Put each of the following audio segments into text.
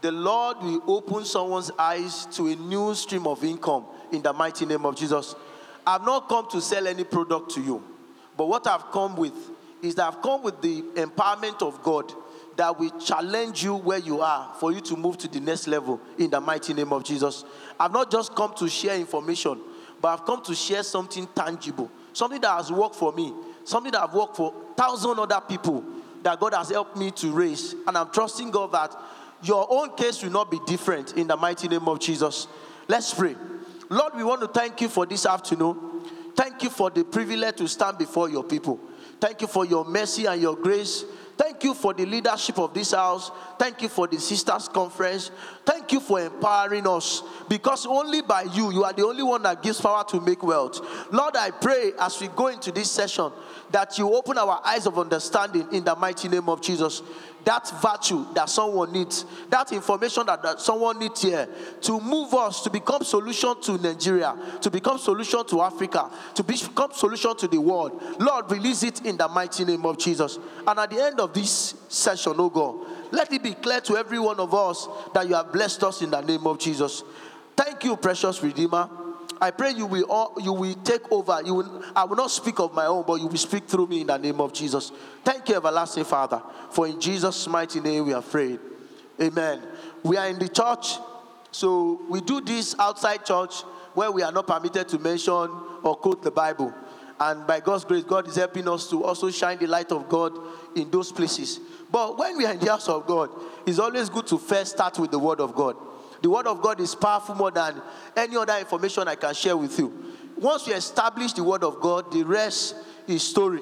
the Lord will open someone's eyes to a new stream of income in the mighty name of Jesus. I've not come to sell any product to you, but what I've come with is that I've come with the empowerment of God that will challenge you where you are for you to move to the next level in the mighty name of Jesus. I've not just come to share information, but I've come to share something tangible, something that has worked for me, something that I've worked for thousand other people that God has helped me to raise. And I'm trusting God that your own case will not be different in the mighty name of Jesus. Let's pray. Lord, we want to thank you for this afternoon. Thank you for the privilege to stand before your people. Thank you for your mercy and your grace. Thank you for the leadership of this house. Thank you for the sisters' conference. Thank you for empowering us because only by you, you are the only one that gives power to make wealth. Lord, I pray as we go into this session that you open our eyes of understanding in the mighty name of Jesus that virtue that someone needs, that information that, that someone needs here to move us to become solution to Nigeria, to become solution to Africa, to become solution to the world. Lord, release it in the mighty name of Jesus. And at the end of this session, oh God, let it be clear to every one of us that you have blessed us in the name of Jesus. Thank you, precious Redeemer. I pray you will all, you will take over. You will, I will not speak of my own, but you will speak through me in the name of Jesus. Thank you, everlasting Father, for in Jesus' mighty name we are prayed. Amen. We are in the church, so we do this outside church where we are not permitted to mention or quote the Bible. And by God's grace, God is helping us to also shine the light of God in those places. But when we are in the house of God, it's always good to first start with the Word of God. The Word of God is powerful more than any other information I can share with you. Once we establish the Word of God, the rest is story.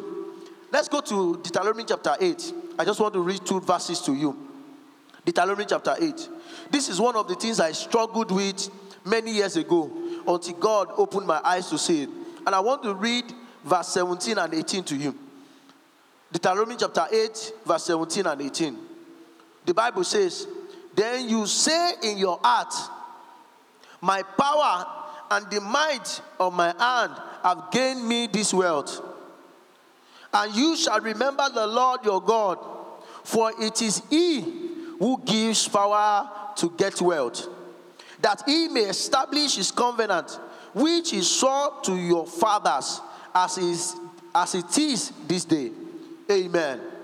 Let's go to Deuteronomy chapter 8. I just want to read two verses to you. Deuteronomy chapter 8. This is one of the things I struggled with many years ago until God opened my eyes to see it. And I want to read verse 17 and 18 to you. Deuteronomy chapter 8, verse 17 and 18. The Bible says, then you say in your heart, My power and the might of my hand have gained me this wealth. And you shall remember the Lord your God, for it is He who gives power to get wealth, that He may establish His covenant, which He swore to your fathers, as, is, as it is this day. Amen.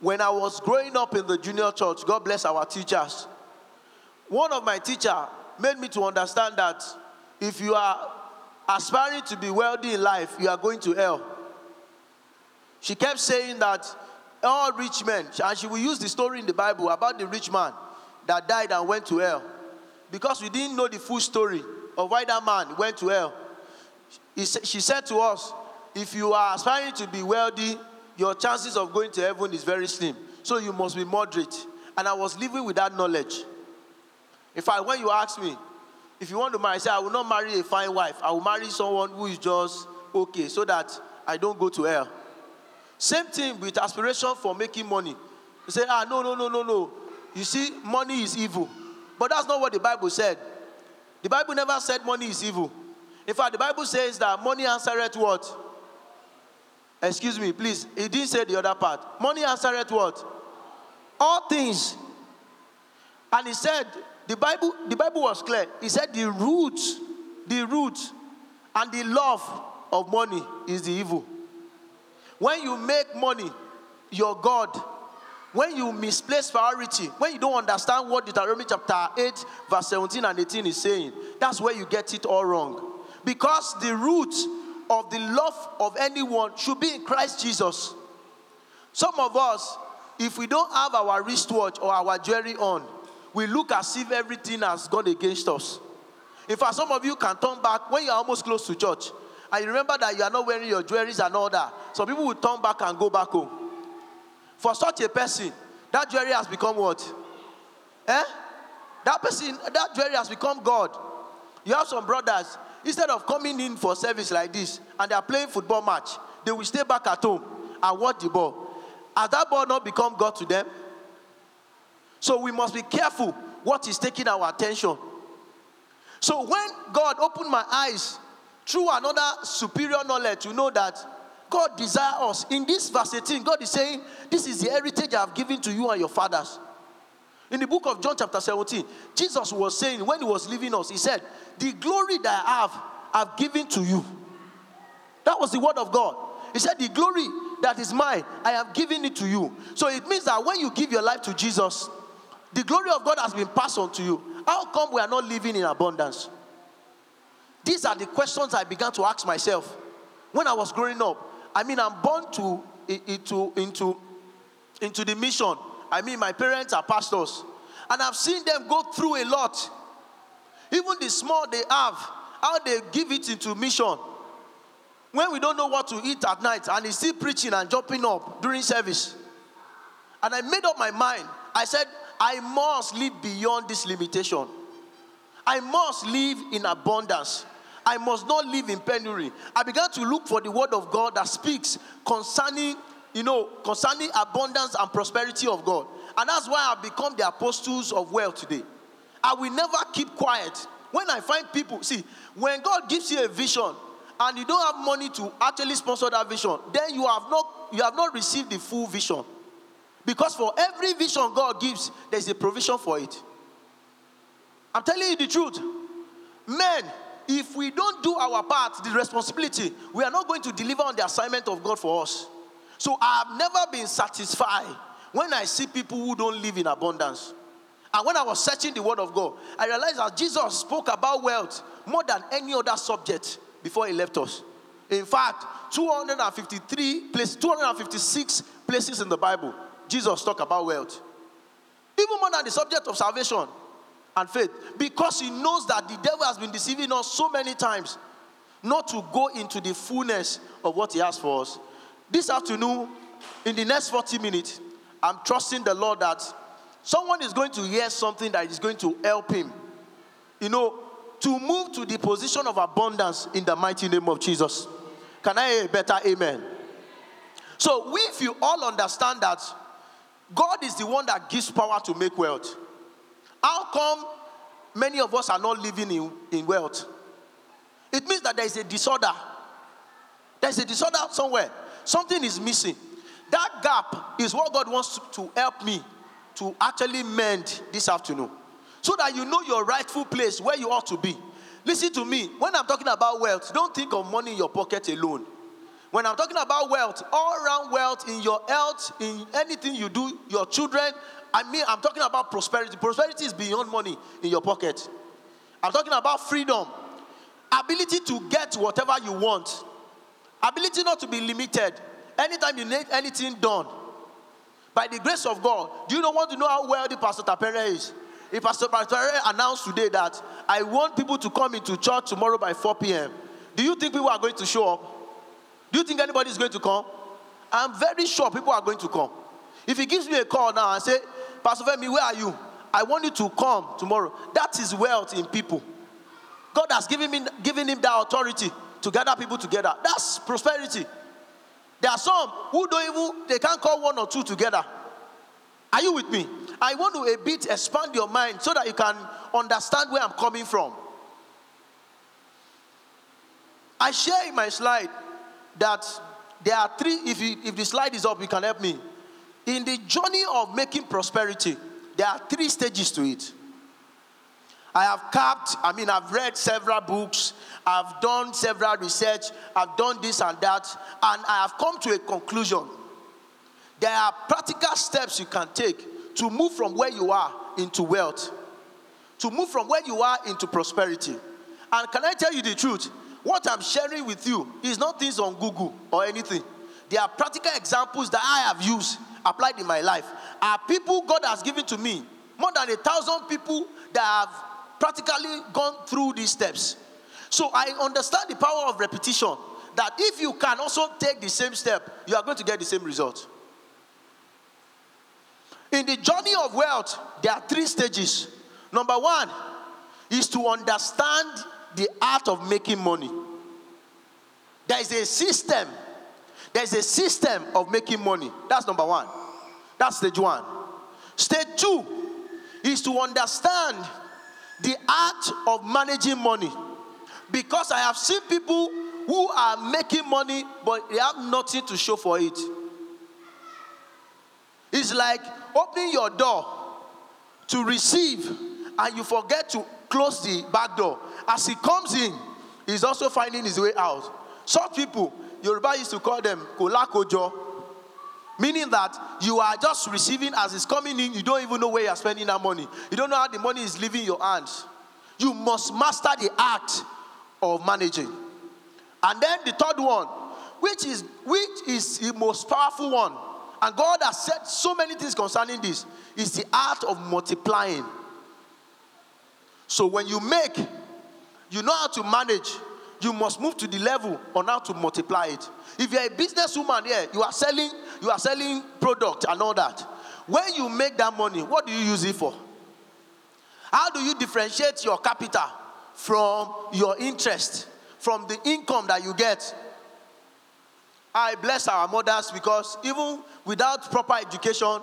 When I was growing up in the junior church, God bless our teachers. One of my teacher made me to understand that if you are aspiring to be wealthy in life, you are going to hell. She kept saying that all rich men, and she will use the story in the Bible about the rich man that died and went to hell. Because we didn't know the full story of why that man went to hell. She said to us, if you are aspiring to be wealthy, your chances of going to heaven is very slim. So you must be moderate. And I was living with that knowledge. In fact, when you ask me, if you want to marry, I say, I will not marry a fine wife. I will marry someone who is just okay so that I don't go to hell. Same thing with aspiration for making money. You say, ah, no, no, no, no, no. You see, money is evil. But that's not what the Bible said. The Bible never said money is evil. In fact, the Bible says that money answereth what? Excuse me, please. He didn't say the other part. Money answered what? All things. And he said, the Bible, the Bible was clear. He said the root, the root, and the love of money is the evil. When you make money your God, when you misplace priority, when you don't understand what Deuteronomy chapter 8, verse 17 and 18 is saying, that's where you get it all wrong. Because the root of the love of anyone should be in Christ Jesus. Some of us, if we don't have our wristwatch or our jewelry on, we look as if everything has gone against us. In fact, some of you can turn back when you're almost close to church. And you remember that you are not wearing your jewelries and all that. Some people will turn back and go back home. For such a person, that jewelry has become what? Eh? That person, that jewelry has become God. You have some brothers, Instead of coming in for service like this and they are playing football match, they will stay back at home and watch the ball. Has that ball not become God to them? So we must be careful what is taking our attention. So when God opened my eyes through another superior knowledge you know that God desires us. In this verse 18, God is saying, This is the heritage I have given to you and your fathers. In the book of John, chapter 17, Jesus was saying, when he was leaving us, he said, The glory that I have, I've given to you. That was the word of God. He said, The glory that is mine, I have given it to you. So it means that when you give your life to Jesus, the glory of God has been passed on to you. How come we are not living in abundance? These are the questions I began to ask myself when I was growing up. I mean, I'm born to into into into the mission. I mean, my parents are pastors, and I've seen them go through a lot. Even the small they have, how they give it into mission. When we don't know what to eat at night, and he's still preaching and jumping up during service. And I made up my mind. I said, I must live beyond this limitation. I must live in abundance. I must not live in penury. I began to look for the word of God that speaks concerning, you know, concerning abundance and prosperity of God. And that's why I've become the apostles of wealth today. I will never keep quiet. When I find people, see, when God gives you a vision and you don't have money to actually sponsor that vision, then you have not you have not received the full vision. Because for every vision God gives, there's a provision for it. I'm telling you the truth. Men, if we don't do our part, the responsibility, we are not going to deliver on the assignment of God for us. So I have never been satisfied when I see people who don't live in abundance. And when I was searching the word of God, I realized that Jesus spoke about wealth more than any other subject before he left us. In fact, 253 places, 256 places in the Bible, Jesus talked about wealth. Even more than the subject of salvation and faith because he knows that the devil has been deceiving us so many times not to go into the fullness of what he has for us. This afternoon, in the next 40 minutes, I'm trusting the Lord that someone is going to hear something that is going to help him, you know, to move to the position of abundance in the mighty name of Jesus. Can I hear a better amen? So, if you all understand that God is the one that gives power to make wealth, how come many of us are not living in, in wealth? It means that there is a disorder. There's a disorder somewhere. Something is missing. That gap is what God wants to help me to actually mend this afternoon. So that you know your rightful place where you ought to be. Listen to me. When I'm talking about wealth, don't think of money in your pocket alone. When I'm talking about wealth, all around wealth in your health, in anything you do, your children, I mean, I'm talking about prosperity. Prosperity is beyond money in your pocket. I'm talking about freedom, ability to get whatever you want, ability not to be limited. Anytime you need anything done, by the grace of God, do you not want to know how wealthy Pastor Tapere is? If Pastor Tapere announced today that I want people to come into church tomorrow by 4 p.m., do you think people are going to show up? Do you think anybody is going to come? I'm very sure people are going to come. If he gives me a call now and say, Pastor Femi, where are you? I want you to come tomorrow. That is wealth in people. God has given, me, given him that authority to gather people together. That's prosperity. There are some who don't even, they can't call one or two together. Are you with me? I want to a bit expand your mind so that you can understand where I'm coming from. I share in my slide that there are three, if, you, if the slide is up, you can help me. In the journey of making prosperity, there are three stages to it. I have capped, I mean, I've read several books, I've done several research, I've done this and that, and I have come to a conclusion. There are practical steps you can take to move from where you are into wealth, to move from where you are into prosperity. And can I tell you the truth? What I'm sharing with you is not things on Google or anything. There are practical examples that I have used applied in my life are people God has given to me. More than a thousand people that have practically gone through these steps. So I understand the power of repetition. That if you can also take the same step, you are going to get the same result. In the journey of wealth, there are three stages. Number one is to understand the art of making money. There is a system there's a system of making money. That's number one. That's stage one. Stage two is to understand the art of managing money. Because I have seen people who are making money, but they have nothing to show for it. It's like opening your door to receive and you forget to close the back door. As he comes in, he's also finding his way out. Such people, Yoruba used to call them kolakojo, meaning that you are just receiving as it's coming in, you don't even know where you're spending that money. You don't know how the money is leaving your hands. You must master the art of managing. And then the third one, which is which is the most powerful one, and God has said so many things concerning this, is the art of multiplying. So when you make, you know how to manage, you must move to the level on how to multiply it. If you're a businesswoman here, you are selling, you are selling product and all that. When you make that money, what do you use it for? How do you differentiate your capital from your interest, from the income that you get? I bless our mothers because even without proper education,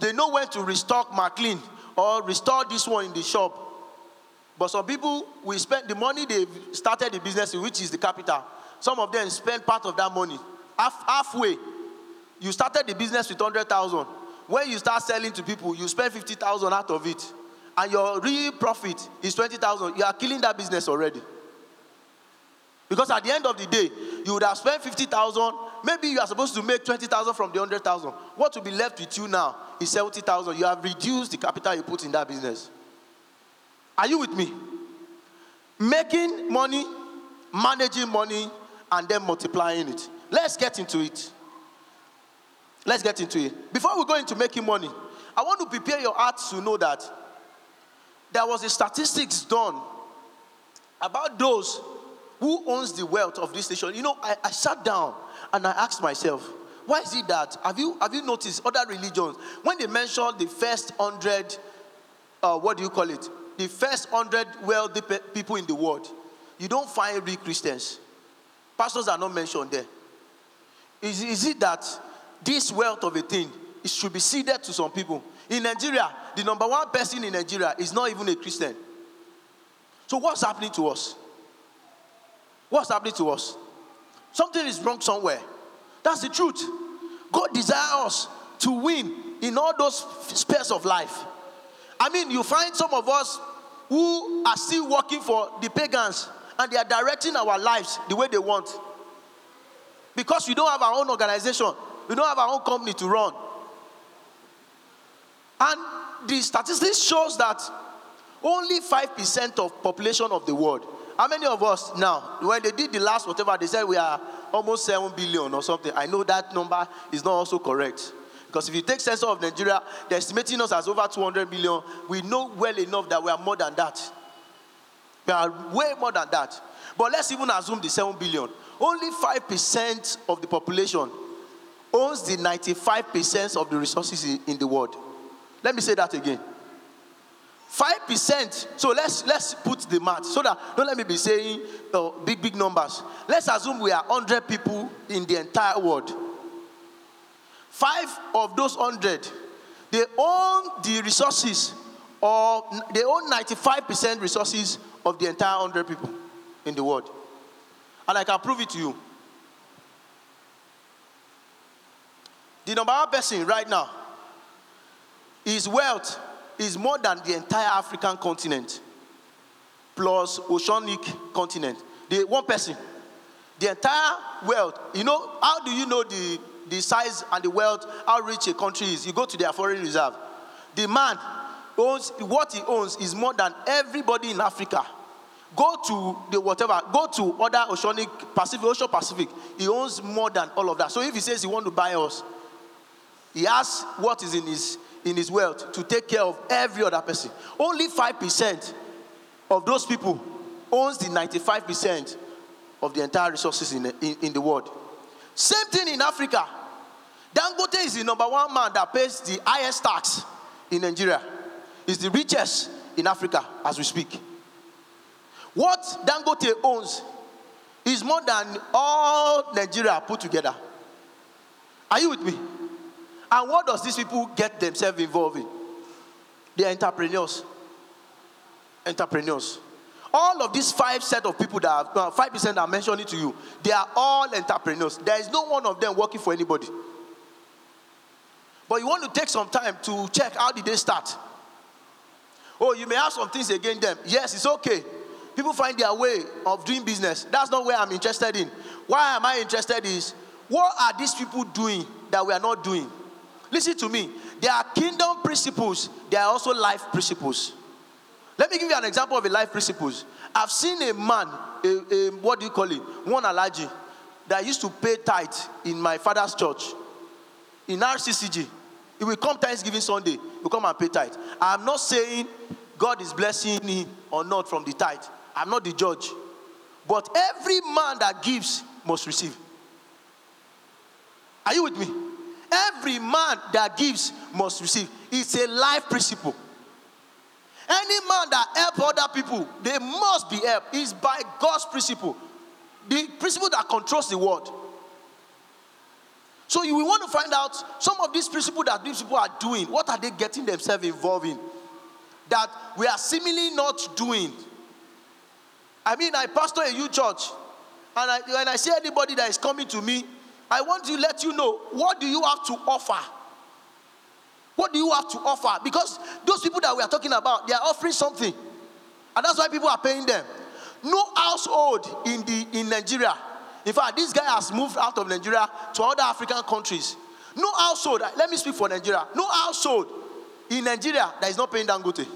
they know when to restock McLean or restore this one in the shop. But some people will spend the money they've started the business which is the capital. Some of them spend part of that money. Half, halfway, you started the business with 100,000. When you start selling to people, you spend 50,000 out of it. And your real profit is 20,000. You are killing that business already. Because at the end of the day, you would have spent 50,000. Maybe you are supposed to make 20,000 from the 100,000. What will be left with you now is 70,000. You have reduced the capital you put in that business. Are you with me? Making money, managing money, and then multiplying it. Let's get into it. Let's get into it. Before we go into making money, I want to prepare your hearts to know that there was a statistics done about those who owns the wealth of this nation? You know, I, I sat down and I asked myself, why is it that? Have you, have you noticed other religions, when they mention the first hundred, uh, what do you call it? The first hundred wealthy pe- people in the world, you don't find real Christians. Pastors are not mentioned there. Is, is it that this wealth of a thing it should be ceded to some people? In Nigeria, the number one person in Nigeria is not even a Christian. So what's happening to us? What's happening to us? Something is wrong somewhere. That's the truth. God desires us to win in all those spheres of life. I mean, you find some of us who are still working for the pagans and they are directing our lives the way they want. Because we don't have our own organization, we don't have our own company to run. And the statistics shows that only 5% of population of the world how many of us now, when they did the last whatever, they said we are almost 7 billion or something. I know that number is not also correct. Because if you take census of Nigeria, they're estimating us as over 200 million. We know well enough that we are more than that. We are way more than that. But let's even assume the 7 billion. Only 5% of the population owns the 95% of the resources in the world. Let me say that again. Five percent. So let's let's put the math so that don't let me be saying uh, big big numbers. Let's assume we are hundred people in the entire world. Five of those hundred, they own the resources, or they own ninety-five percent resources of the entire hundred people in the world, and I can prove it to you. The number one person right now, is wealth is more than the entire African continent plus oceanic continent. The one person, the entire world. You know, how do you know the, the size and the wealth, how rich a country is? You go to their foreign reserve. The man owns what he owns is more than everybody in Africa. Go to the whatever, go to other oceanic Pacific, Ocean Pacific. He owns more than all of that. So if he says he want to buy us, he has what is in his in his wealth to take care of every other person. Only 5% of those people owns the 95% of the entire resources in the, in, in the world. Same thing in Africa. Dangote is the number one man that pays the highest tax in Nigeria. He's the richest in Africa as we speak. What Dangote owns is more than all Nigeria put together. Are you with me? And what does these people get themselves involved in? They're entrepreneurs. Entrepreneurs. All of these five set of people that uh, five percent I'm mentioning to you, they are all entrepreneurs. There is no one of them working for anybody. But you want to take some time to check how did they start? Oh, you may have some things against them. Yes, it's okay. People find their way of doing business. That's not where I'm interested in. Why am I interested is what are these people doing that we are not doing? Listen to me. There are kingdom principles, there are also life principles. Let me give you an example of a life principles. I've seen a man, a, a, what do you call it? One Alhaji that used to pay tithe in my father's church in RCCG. He will come Thanksgiving Sunday, will come and pay tithe. I'm not saying God is blessing him or not from the tithe. I'm not the judge. But every man that gives must receive. Are you with me? Every man that gives must receive. It's a life principle. Any man that help other people, they must be helped. It's by God's principle. The principle that controls the world. So you will want to find out some of these principles that these people are doing. What are they getting themselves involved in? That we are seemingly not doing. I mean, I pastor a youth church, and I, when I see anybody that is coming to me, I want to let you know what do you have to offer what do you have to offer? Because those people that we are talking about, they are offering something. And that's why people are paying them. No household in, the, in Nigeria. In fact, this guy has moved out of Nigeria to other African countries. No household, let me speak for Nigeria. No household in Nigeria that is not paying Dangote.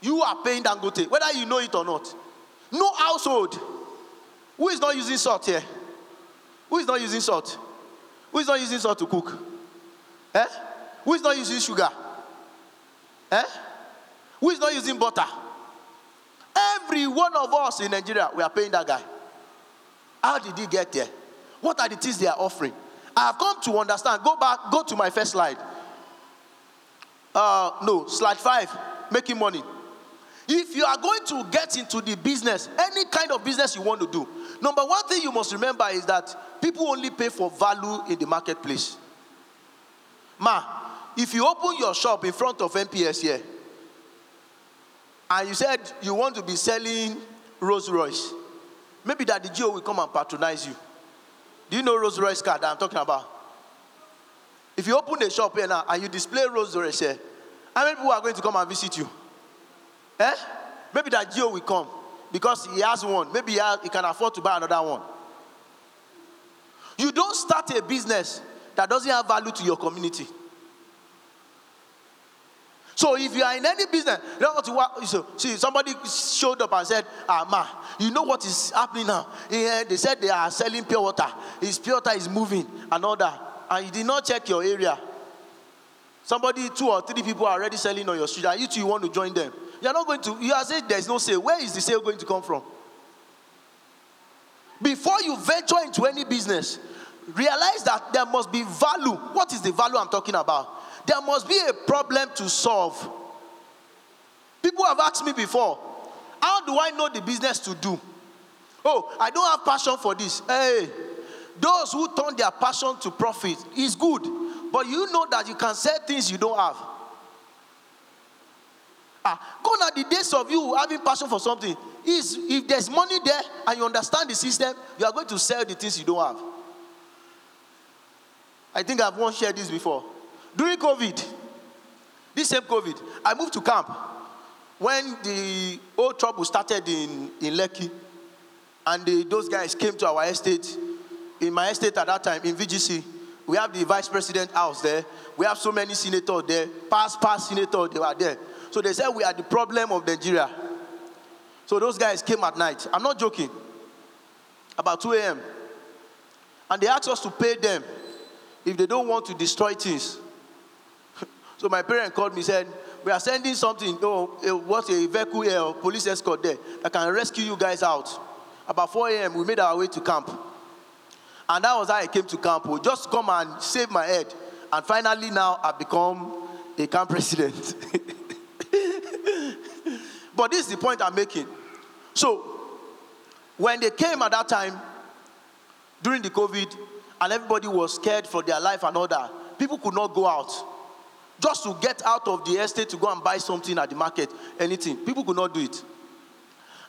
You are paying Dangote, whether you know it or not. No household. Who is not using salt here? Who is not using salt? Who is not using salt to cook? Eh? Who is not using sugar? Eh? Who is not using butter? Every one of us in Nigeria, we are paying that guy. How did he get there? What are the things they are offering? I have come to understand. Go back, go to my first slide. Uh, no, slide five, making money. If you are going to get into the business, any kind of business you want to do, number one thing you must remember is that people only pay for value in the marketplace. Ma, if you open your shop in front of NPS here, and you said you want to be selling Rolls Royce, maybe that the G.O. will come and patronize you. Do you know Rolls Royce car that I'm talking about? If you open a shop here now and you display Rolls Royce here, how many people are going to come and visit you? Eh? Maybe that G.O. will come because he has one. Maybe he, has, he can afford to buy another one. You don't start a business that doesn't have value to your community. So if you are in any business, you know what you. So, see, somebody showed up and said, Ah, ma, you know what is happening now? Yeah, they said they are selling pure water. His pure water is moving and all that. And you did not check your area. Somebody, two or three people are already selling on your street. And you two, you want to join them. You are not going to, you are saying there's no sale. Where is the sale going to come from? Before you venture into any business, realize that there must be value. What is the value I'm talking about? There must be a problem to solve. People have asked me before, how do I know the business to do? Oh, I don't have passion for this. Hey, those who turn their passion to profit is good, but you know that you can sell things you don't have. Ah, gone are the days of you having passion for something. Is if there's money there and you understand the system, you are going to sell the things you don't have. I think I've once shared this before. During COVID, this same COVID, I moved to camp when the old trouble started in, in Lekki. And the, those guys came to our estate. In my estate at that time, in VGC, we have the vice president house there. We have so many senators there. Past, past senators, they were there. So they said we are the problem of Nigeria. So those guys came at night. I'm not joking. About 2 a.m. And they asked us to pay them if they don't want to destroy things. so my parent called me said, we are sending something, oh, what a vehicle police escort there, that can rescue you guys out. About 4 a.m., we made our way to camp. And that was how I came to camp. We just come and save my head. And finally, now I've become a camp president. But this is the point I'm making. So, when they came at that time, during the COVID, and everybody was scared for their life and all that. People could not go out. Just to get out of the estate to go and buy something at the market, anything. People could not do it.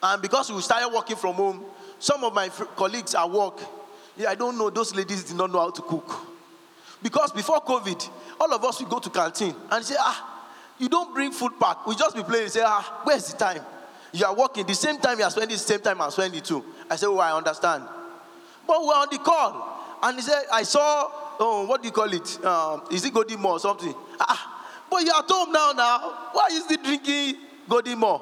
And because we started working from home, some of my colleagues at work, yeah, I don't know, those ladies did not know how to cook. Because before COVID, all of us would go to canteen and say, ah, You don't bring food back. We just be playing. You say, ah, where's the time? You are working the same time you are spending the same time I'm spending too. I said, oh, I understand. But we're on the call. And he said, I saw, oh, what do you call it? Um, is it Godimo or something? Ah, but you're at home now, now. Why is he drinking Godimo?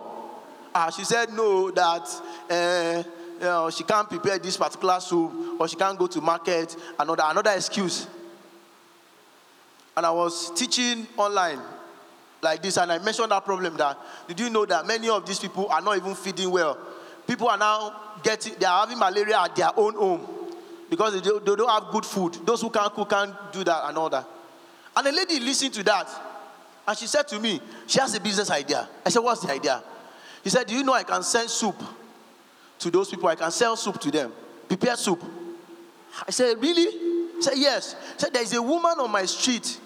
Ah, she said, no, that uh, you know, she can't prepare this particular soup or she can't go to market. Another, another excuse. And I was teaching online like this, and I mentioned that problem that did you know that many of these people are not even feeding well? People are now getting, they are having malaria at their own home because they, they don't have good food. Those who can't cook can't do that and all that. And the lady listened to that, and she said to me, she has a business idea. I said, What's the idea? He said, Do you know I can send soup to those people? I can sell soup to them, prepare soup. I said, Really? He said, Yes. He said, There is a woman on my street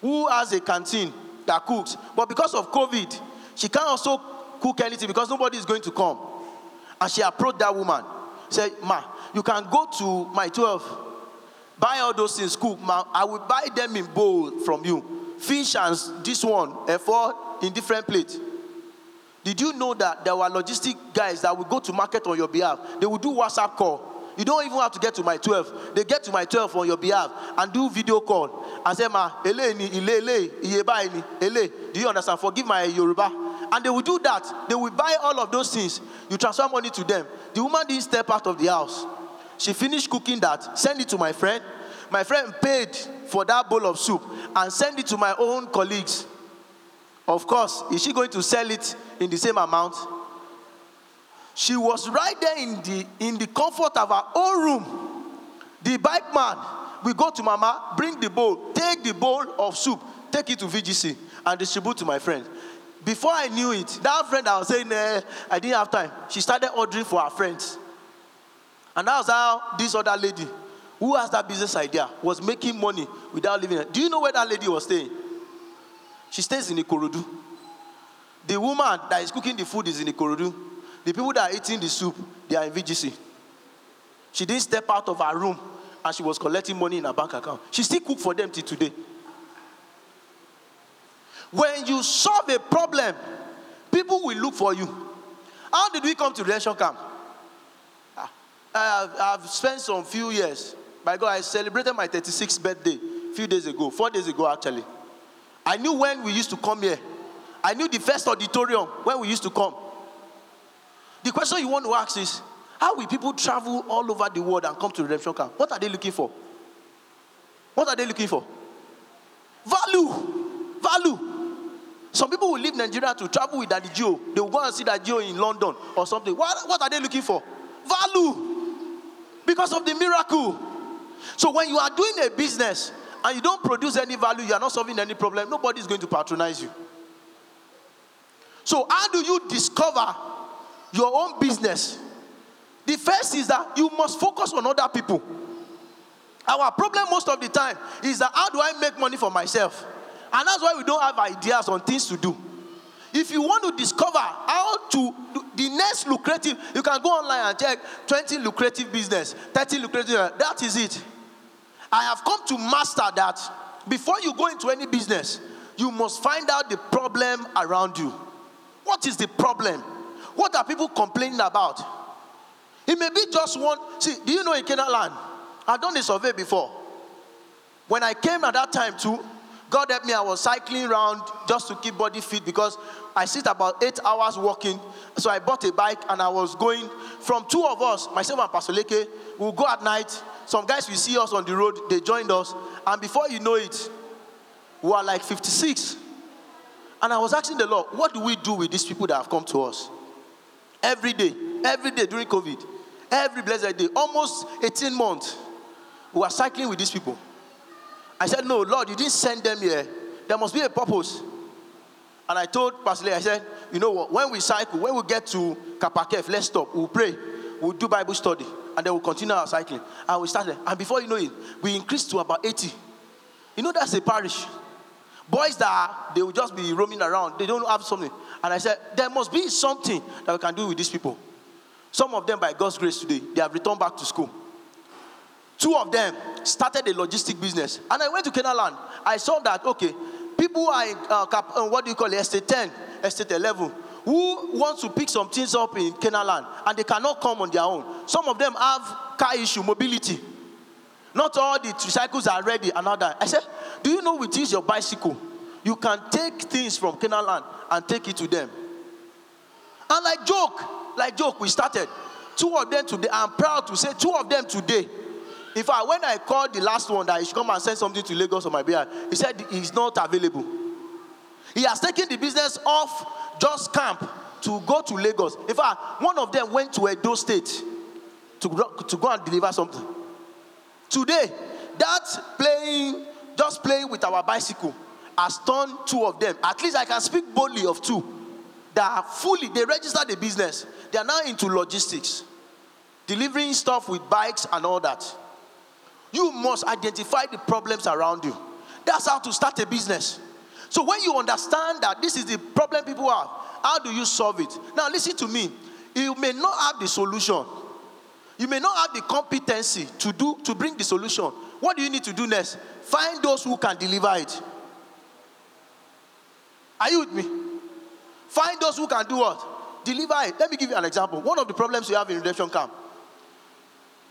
who has a canteen that cooks, but because of COVID, she can't also cook anything because nobody is going to come. And she approached that woman, said, Ma, you can go to Mile 12, buy all those things, cook. Ma, I will buy them in bowl from you. Fish and this one, a four in different plates. Did you know that there were logistic guys that will go to market on your behalf? They will do WhatsApp call. You don't even have to get to Mile 12. They get to Mile 12 on your behalf and do video call and say, Ma, ele ni, ile, ele, iyeba ni, ele. Do you understand? Forgive my Yoruba. And they will do that. They will buy all of those things. You transfer money to them. The woman didn't step out of the house. She finished cooking that, send it to my friend. My friend paid for that bowl of soup and send it to my own colleagues. Of course, is she going to sell it in the same amount? She was right there in the in the comfort of her own room. The bike man will go to mama, bring the bowl, take the bowl of soup, take it to VGC, and distribute to my friend. Before I knew it, that friend I was saying, eh, I didn't have time. She started ordering for her friends. And that was how this other lady, who has that business idea, was making money without living. Do you know where that lady was staying? She stays in Ikorodu. The woman that is cooking the food is in Ikorodu. The people that are eating the soup, they are in VGC. She didn't step out of her room and she was collecting money in her bank account. She still cook for them till today. When you solve a problem, people will look for you. How did we come to Redemption Camp? Ah, I've, I've spent some few years. By God, I celebrated my 36th birthday a few days ago, four days ago actually. I knew when we used to come here. I knew the first auditorium when we used to come. The question you want to ask is how will people travel all over the world and come to redemption camp? What are they looking for? What are they looking for? Value. Value. Some people will leave Nigeria to travel with Daddy Joe. They will go and see Daddy G.O. in London or something. What, what are they looking for? Value because of the miracle. So when you are doing a business and you don't produce any value, you are not solving any problem, nobody is going to patronize you. So, how do you discover your own business? The first is that you must focus on other people. Our problem most of the time is that how do I make money for myself? And that's why we don't have ideas on things to do. If you want to discover how to do the next lucrative, you can go online and check 20 lucrative business, 30 lucrative. That is it. I have come to master that before you go into any business, you must find out the problem around you. What is the problem? What are people complaining about? It may be just one. See, do you know in Canaan land? I've done a survey before. When I came at that time too, God helped me. I was cycling around just to keep body fit because I sit about eight hours walking. So I bought a bike and I was going from two of us, myself and Pastor Leke, we'll go at night. Some guys will see us on the road, they joined us. And before you know it, we are like 56. And I was asking the Lord, what do we do with these people that have come to us? Every day, every day during COVID, every blessed day, almost 18 months, we were cycling with these people. I said, No, Lord, you didn't send them here. There must be a purpose. And I told Pastor Lee, I said, You know what? When we cycle, when we get to Kapakef, let's stop. We'll pray. We'll do Bible study. And then we'll continue our cycling. And we started. And before you know it, we increased to about 80. You know, that's a parish. Boys that are, they will just be roaming around. They don't have something. And I said, There must be something that we can do with these people. Some of them, by God's grace today, they have returned back to school. Two of them started a logistic business. And I went to Canaan land. I saw that, okay, People are in uh, cap, uh, what do you call it, estate 10, estate 11, who want to pick some things up in Canaan land and they cannot come on their own. Some of them have car issue, mobility. Not all the tricycles are ready and all that. I said, Do you know with this your bicycle? You can take things from Canaan land and take it to them. And like joke, like joke, we started. Two of them today. I'm proud to say two of them today. In fact, when I called the last one that he should come and send something to Lagos on my behalf, he said he's not available. He has taken the business off just camp to go to Lagos. In fact, one of them went to Edo State to, to go and deliver something. Today, that playing, just playing with our bicycle, has turned two of them. At least I can speak boldly of two that are fully, they registered the business. They are now into logistics, delivering stuff with bikes and all that. You must identify the problems around you. That's how to start a business. So when you understand that this is the problem people have, how do you solve it? Now listen to me. You may not have the solution. You may not have the competency to do to bring the solution. What do you need to do next? Find those who can deliver it. Are you with me? Find those who can do what? Deliver it. Let me give you an example. One of the problems you have in redemption camp.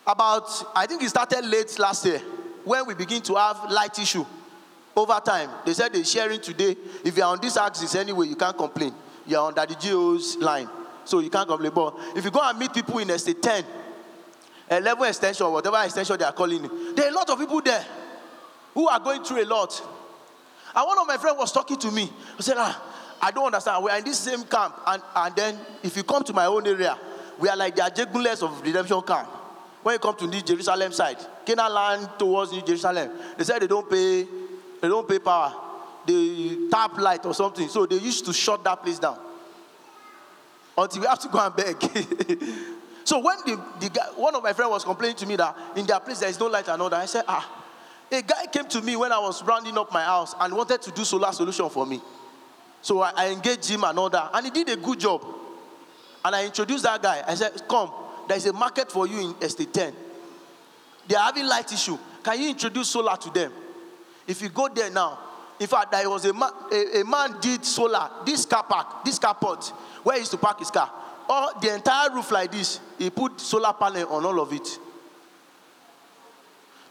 About, I think it started late last year when we begin to have light issue over time. They said they're sharing today. If you're on this axis anyway, you can't complain. You're under the GO's line. So you can't complain. But if you go and meet people in estate 10, 11 extension, whatever extension they are calling there are a lot of people there who are going through a lot. And one of my friends was talking to me. He said, ah, I don't understand. We are in this same camp. And, and then if you come to my own area, we are like the Ajegunles of redemption camp. When you come to the Jerusalem side, Canaan land towards New Jerusalem, they said they don't pay, they don't pay power. They tap light or something. So they used to shut that place down. Until we have to go and beg. so when the, the guy, one of my friends was complaining to me that in their place there is no light and all that, I said, ah, a guy came to me when I was rounding up my house and wanted to do solar solution for me. So I, I engaged him and all that, and he did a good job. And I introduced that guy. I said, Come, there's a market for you in Estate 10. They are having light issue. Can you introduce solar to them? If you go there now, in fact, there was a man, a, a man did solar, this car park, this car port, where he used to park his car. Or the entire roof like this, he put solar panel on all of it.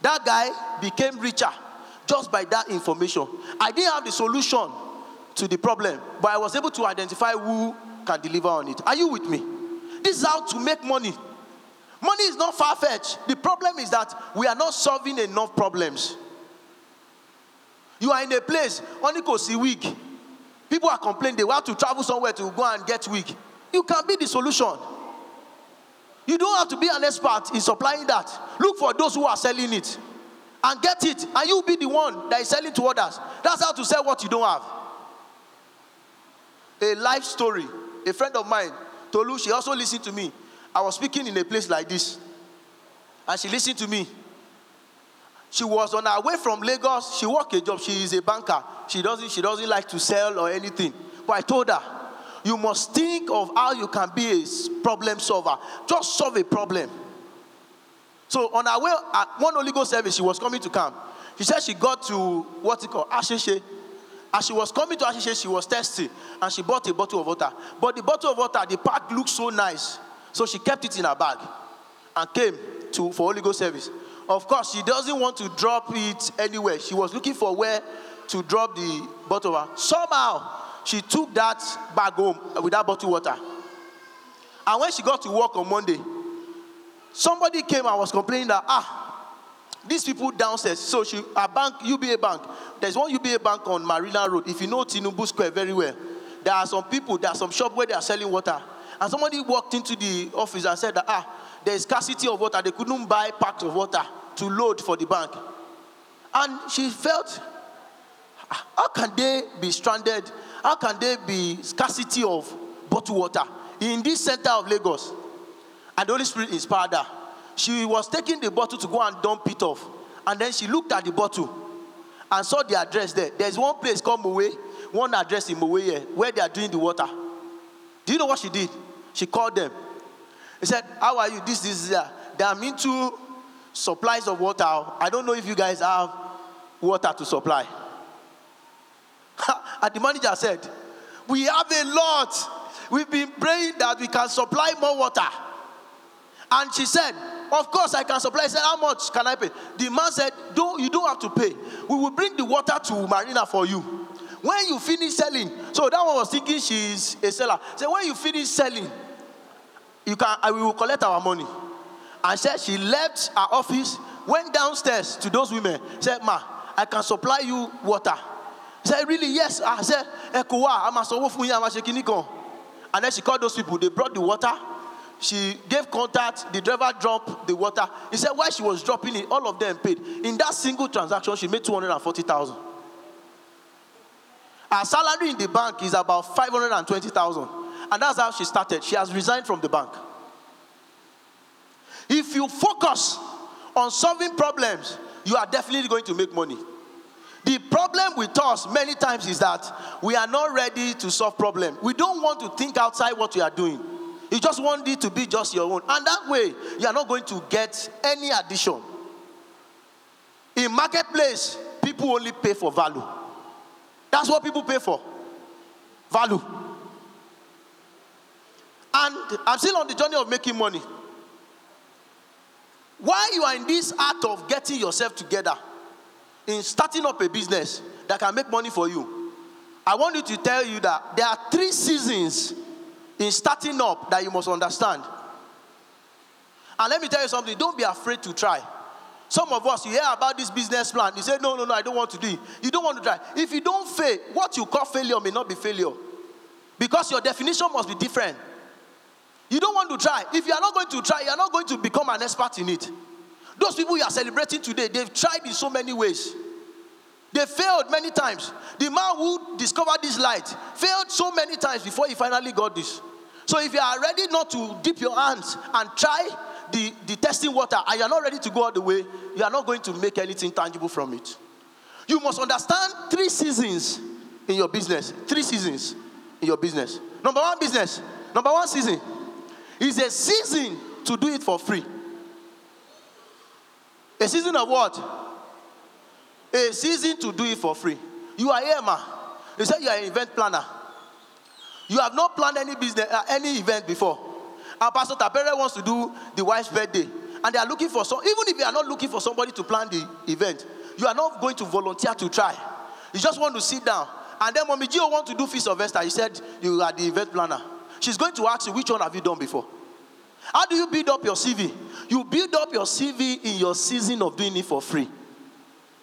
That guy became richer just by that information. I didn't have the solution to the problem, but I was able to identify who can deliver on it. Are you with me? This is how to make money. Money is not far fetched. The problem is that we are not solving enough problems. You are in a place, only go see week. People are complaining they want to travel somewhere to go and get weak. You can be the solution. You don't have to be an expert in supplying that. Look for those who are selling it and get it, and you'll be the one that is selling to others. That's how to sell what you don't have. A life story. A friend of mine, Tolu, she also listened to me. I was speaking in a place like this, and she listened to me. She was on her way from Lagos. She worked a job. She is a banker. She doesn't, she doesn't like to sell or anything. But I told her, you must think of how you can be a problem solver. Just solve a problem. So on our way at one Holy Ghost service, she was coming to camp. She said she got to what's it called? Asheshe. As she was coming to Asheshe, she was thirsty and she bought a bottle of water. But the bottle of water, the pack looked so nice. So she kept it in her bag and came to for Holy Ghost service. Of course, she doesn't want to drop it anywhere. She was looking for where to drop the bottle of water. Somehow, she took that bag home with that bottle water. And when she got to work on Monday, somebody came and was complaining that, ah, these people downstairs, so she, a bank, UBA bank, there's one UBA bank on Marina Road. If you know Tinubu Square very well, there are some people, there are some shop where they are selling water. And somebody walked into the office and said that, ah, there's scarcity of water. They couldn't buy packs of water to load for the bank. And she felt, ah, how can they be stranded how can there be scarcity of bottled water in this center of Lagos? And the Holy Spirit inspired her. She was taking the bottle to go and dump it off. And then she looked at the bottle and saw the address there. There's one place called Mowe, one address in Mowe here, where they are doing the water. Do you know what she did? She called them. He said, How are you? This, this, that. Uh, they are into supplies of water. I don't know if you guys have water to supply. And the manager said, We have a lot. We've been praying that we can supply more water. And she said, Of course, I can supply. I said, How much can I pay? The man said, don't, You don't have to pay. We will bring the water to Marina for you. When you finish selling, so that one was thinking she's a seller. So when you finish selling, you can I will collect our money. And said she left her office, went downstairs to those women, said, Ma, I can supply you water. Said, Really? Yes. I said, Ekowa, I'm a I'm And then she called those people, they brought the water she gave contact, the driver dropped the water. He said, while she was dropping it, all of them paid. In that single transaction, she made 240,000. Her salary in the bank is about 520,000. And that's how she started. She has resigned from the bank. If you focus on solving problems, you are definitely going to make money. The problem with us many times is that we are not ready to solve problems. We don't want to think outside what we are doing. You just want it to be just your own. And that way, you are not going to get any addition. In marketplace, people only pay for value. That's what people pay for. Value. And I'm still on the journey of making money. While you are in this art of getting yourself together, in starting up a business that can make money for you, I want you to tell you that there are three seasons in starting up that you must understand. And let me tell you something don't be afraid to try. Some of us, you hear about this business plan, you say, No, no, no, I don't want to do it. You don't want to try. If you don't fail, what you call failure may not be failure. Because your definition must be different. You don't want to try. If you are not going to try, you are not going to become an expert in it. Those people you are celebrating today, they've tried in so many ways. They failed many times. The man who discovered this light failed so many times before he finally got this. So if you are ready not to dip your hands and try the, the testing water and you are not ready to go all the way, you are not going to make anything tangible from it. You must understand three seasons in your business. Three seasons in your business. Number one business. Number one season is a season to do it for free. A season of what? a season to do it for free. You are here, ma. You said you are an event planner. You have not planned any business, uh, any event before. And Pastor Tapere wants to do the wife's birthday, and they are looking for some. Even if you are not looking for somebody to plan the event, you are not going to volunteer to try. You just want to sit down. And then Mommy G.O want to do Feast of Esther. He said you are the event planner. She's going to ask you which one have you done before. How do you build up your CV? You build up your CV in your season of doing it for free.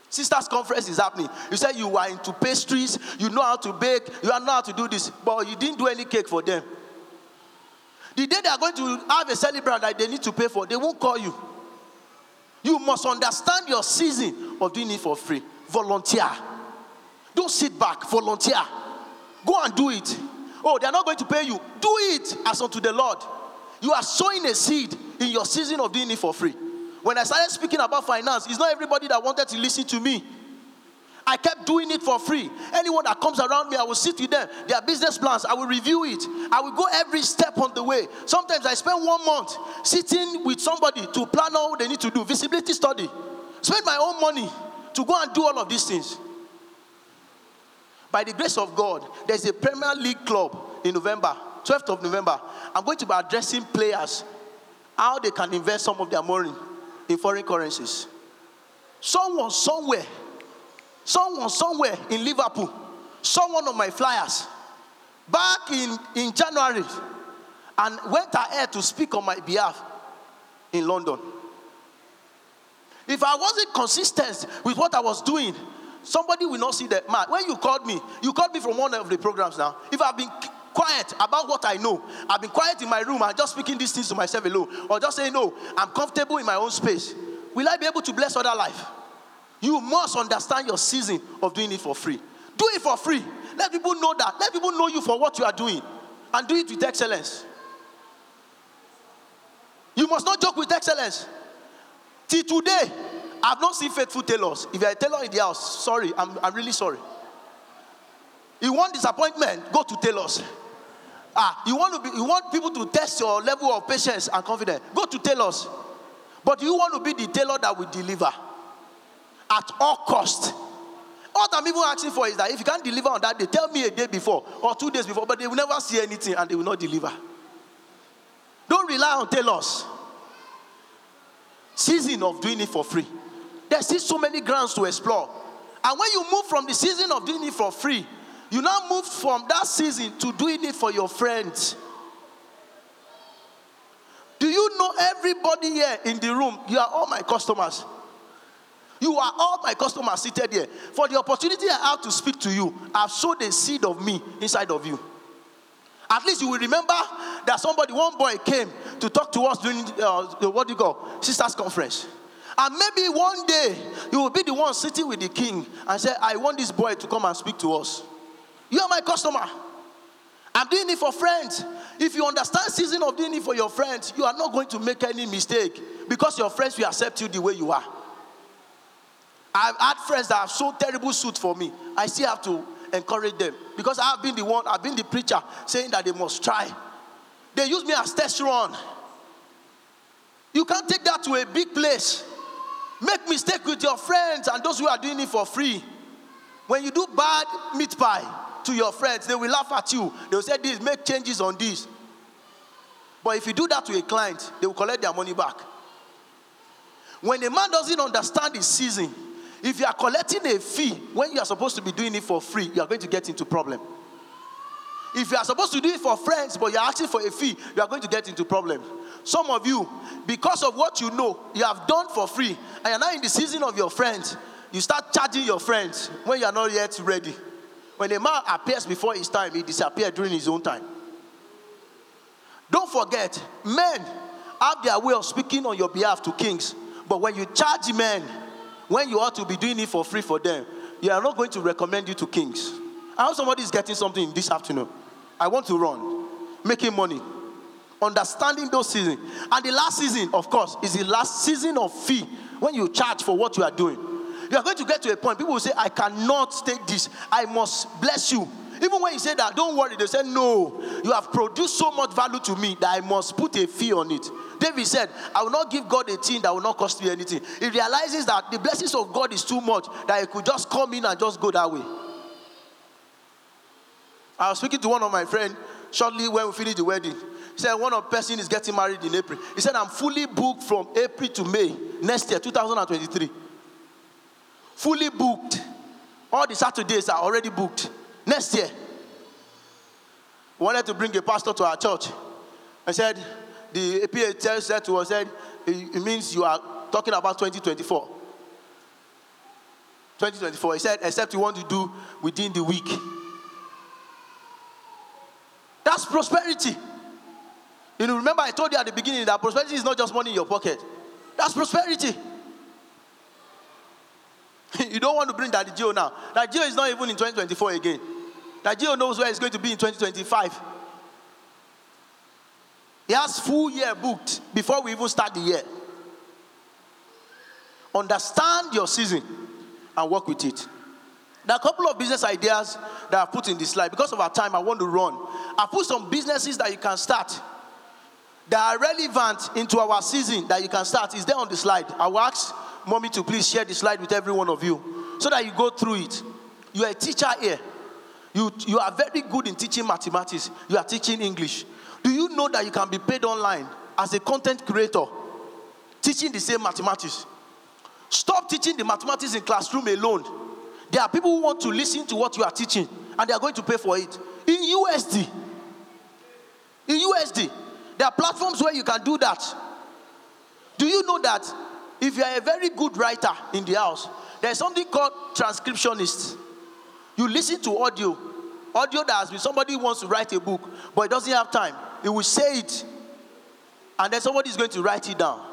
Sisters conference is happening. You said you were into pastries, you know how to bake, you know how to do this, but you didn't do any cake for them. The day they are going to have a celebrant that they need to pay for, they won't call you. You must understand your season of doing it for free. Volunteer. Don't sit back, volunteer. Go and do it. Oh, they are not going to pay you. Do it as unto the Lord. You are sowing a seed in your season of doing it for free. When I started speaking about finance, it's not everybody that wanted to listen to me. I kept doing it for free. Anyone that comes around me, I will sit with them. Their business plans, I will review it. I will go every step on the way. Sometimes I spend one month sitting with somebody to plan all they need to do, visibility study. Spend my own money to go and do all of these things. By the grace of God, there's a Premier League club in November, 12th of November. I'm going to be addressing players how they can invest some of their money in foreign currencies. Someone somewhere, someone somewhere in Liverpool, someone of my flyers, back in, in January, and went ahead to speak on my behalf in London. If I wasn't consistent with what I was doing, somebody will not see that man. When you called me, you called me from one of the programs now. If I've been quiet about what I know. I've been quiet in my room and just speaking these things to myself alone, or just saying, No, I'm comfortable in my own space. Will I be able to bless other life? You must understand your season of doing it for free. Do it for free. Let people know that. Let people know you for what you are doing. And do it with excellence. You must not joke with excellence. Till today, I've not seen faithful tailors. If you're a tailor in the house, sorry, I'm, I'm really sorry. You want disappointment, go to tailors. Ah, you want to be, you want people to test your level of patience and confidence. Go to tailors. But you want to be the tailor that will deliver at all cost. All I'm even asking for is that if you can't deliver on that day, tell me a day before or two days before, but they will never see anything and they will not deliver. Don't rely on tailors. Season of doing it for free. There's still so many grounds to explore. And when you move from the season of doing it for free, you now move from that season to doing it for your friends. Do you know everybody here in the room? You are all my customers. You are all my customers seated here. For the opportunity I have to speak to you, I've sowed a seed of me inside of you. At least you will remember that somebody, one boy came to talk to us during uh, what do you call sisters conference. And maybe one day you will be the one sitting with the king and say, I want this boy to come and speak to us. You are my customer. I'm doing it for friends. If you understand season of doing it for your friends, you are not going to make any mistake because your friends will accept you the way you are. I've had friends that have so terrible suit for me. I still have to encourage them because I've been the one, I've been the preacher saying that they must try. They use me as test run. You can't take that to a big place. Make mistake with your friends and those who are doing it for free. When you do bad meat pie to your friends, they will laugh at you. They will say, This, make changes on this. But if you do that to a client, they will collect their money back. When a man doesn't understand his season, if you are collecting a fee when you are supposed to be doing it for free, you are going to get into problem. If you are supposed to do it for friends, but you're asking for a fee, you are going to get into problem. Some of you, because of what you know, you have done for free, and you're now in the season of your friends, you start charging your friends when you are not yet ready. When a man appears before his time, he disappears during his own time. Don't forget, men have their way of speaking on your behalf to kings, but when you charge men, when you ought to be doing it for free for them, you are not going to recommend you to kings. I hope somebody is getting something this afternoon. I want to run, making money, understanding those seasons. And the last season, of course, is the last season of fee when you charge for what you are doing. You are going to get to a point, people will say, I cannot take this. I must bless you. Even when you say that, don't worry, they say, No, you have produced so much value to me that I must put a fee on it. David said, I will not give God a thing that will not cost me anything. He realizes that the blessings of God is too much that he could just come in and just go that way. I was speaking to one of my friends shortly when we finished the wedding. He said, One of person is getting married in April. He said, I'm fully booked from April to May next year, 2023. Fully booked. All the Saturdays are already booked. Next year. wanted to bring a pastor to our church. I said, the APA said to us, said, it means you are talking about 2024. 2024. He said, except you want to do within the week. That's prosperity. You know, remember I told you at the beginning that prosperity is not just money in your pocket. That's prosperity. you don't want to bring that G.O now. That G.O is not even in 2024 again. That G.O knows where it's going to be in 2025. He has full year booked before we even start the year. Understand your season and work with it. There are a couple of business ideas that I put in this slide. Because of our time, I want to run. I put some businesses that you can start that are relevant into our season that you can start. Is there on the slide? I will ask mommy to please share the slide with every one of you so that you go through it. You are a teacher here. You, you are very good in teaching mathematics. You are teaching English. Do you know that you can be paid online as a content creator teaching the same mathematics? Stop teaching the mathematics in classroom alone. There are people who want to listen to what you are teaching and they are going to pay for it. In USD. In USD. There are platforms where you can do that. Do you know that if you are a very good writer in the house, there's something called transcriptionist. You listen to audio, audio that has been somebody wants to write a book, but it doesn't have time. He will say it, and then somebody is going to write it down.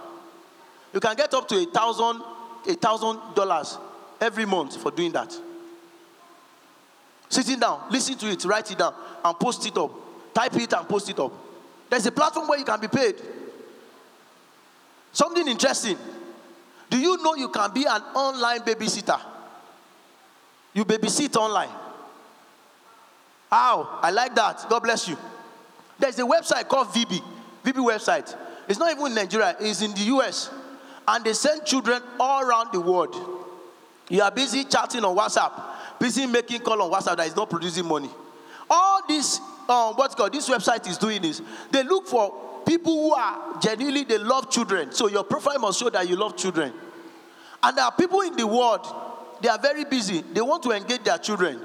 You can get up to a thousand, a thousand dollars every month for doing that. Sitting down, listen to it, write it down, and post it up. Type it and post it up. There's a platform where you can be paid. Something interesting. Do you know you can be an online babysitter? You babysit online. How? I like that. God bless you. There's a website called VB. VB website. It's not even in Nigeria, it's in the US. And they send children all around the world You are busy chatting on WhatsApp, busy making call on WhatsApp that is not producing money. All this, um, what's called this website is doing is they look for people who are genuinely they love children. So your profile must show that you love children. And there are people in the world, they are very busy. They want to engage their children.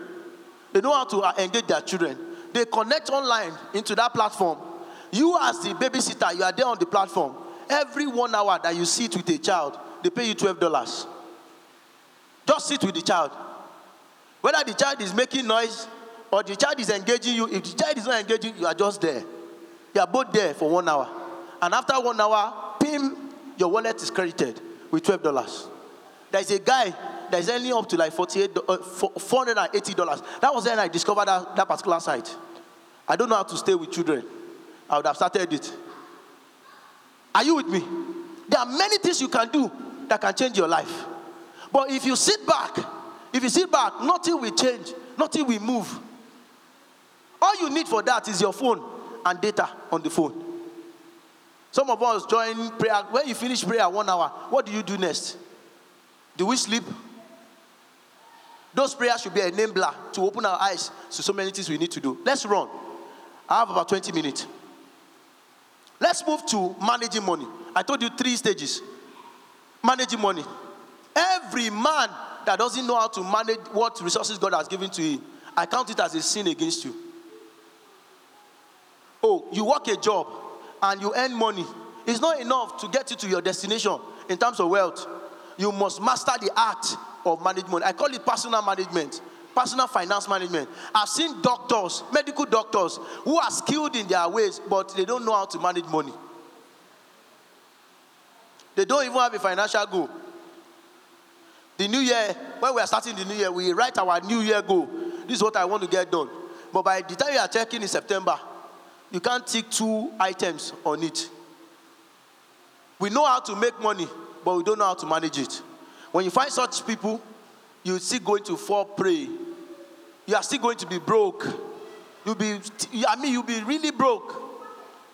They know how to uh, engage their children. They connect online into that platform. You, as the babysitter, you are there on the platform. Every one hour that you sit with a child, they pay you $12. Just sit with the child. Whether the child is making noise or the child is engaging you, if the child is not engaging, you are just there. You are both there for one hour. And after one hour, pim, your wallet is credited with $12. There's a guy that is earning up to like 48, uh, $480. That was when I discovered that, that particular site. I don't know how to stay with children. I would have started it. Are you with me? There are many things you can do that can change your life. But if you sit back, if you sit back, nothing will change, nothing will move. All you need for that is your phone and data on the phone. Some of us join prayer. When you finish prayer one hour, what do you do next? Do we sleep? Those prayers should be a blur to open our eyes to so many things we need to do. Let's run. I have about 20 minutes. Let's move to managing money. I told you three stages. Managing money. Every man that doesn't know how to manage what resources God has given to him, I count it as a sin against you. Oh, you work a job and you earn money. It's not enough to get you to your destination in terms of wealth. You must master the art of management. I call it personal management, personal finance management. I've seen doctors, medical doctors, who are skilled in their ways, but they don't know how to manage money. They don't even have a financial goal. The new year, when we are starting the new year, we write our new year goal. This is what I want to get done. But by the time you are checking in September, you can't tick two items on it. We know how to make money, but we don't know how to manage it. When you find such people, you're still going to fall prey. You are still going to be broke. You'll be, I mean, you'll be really broke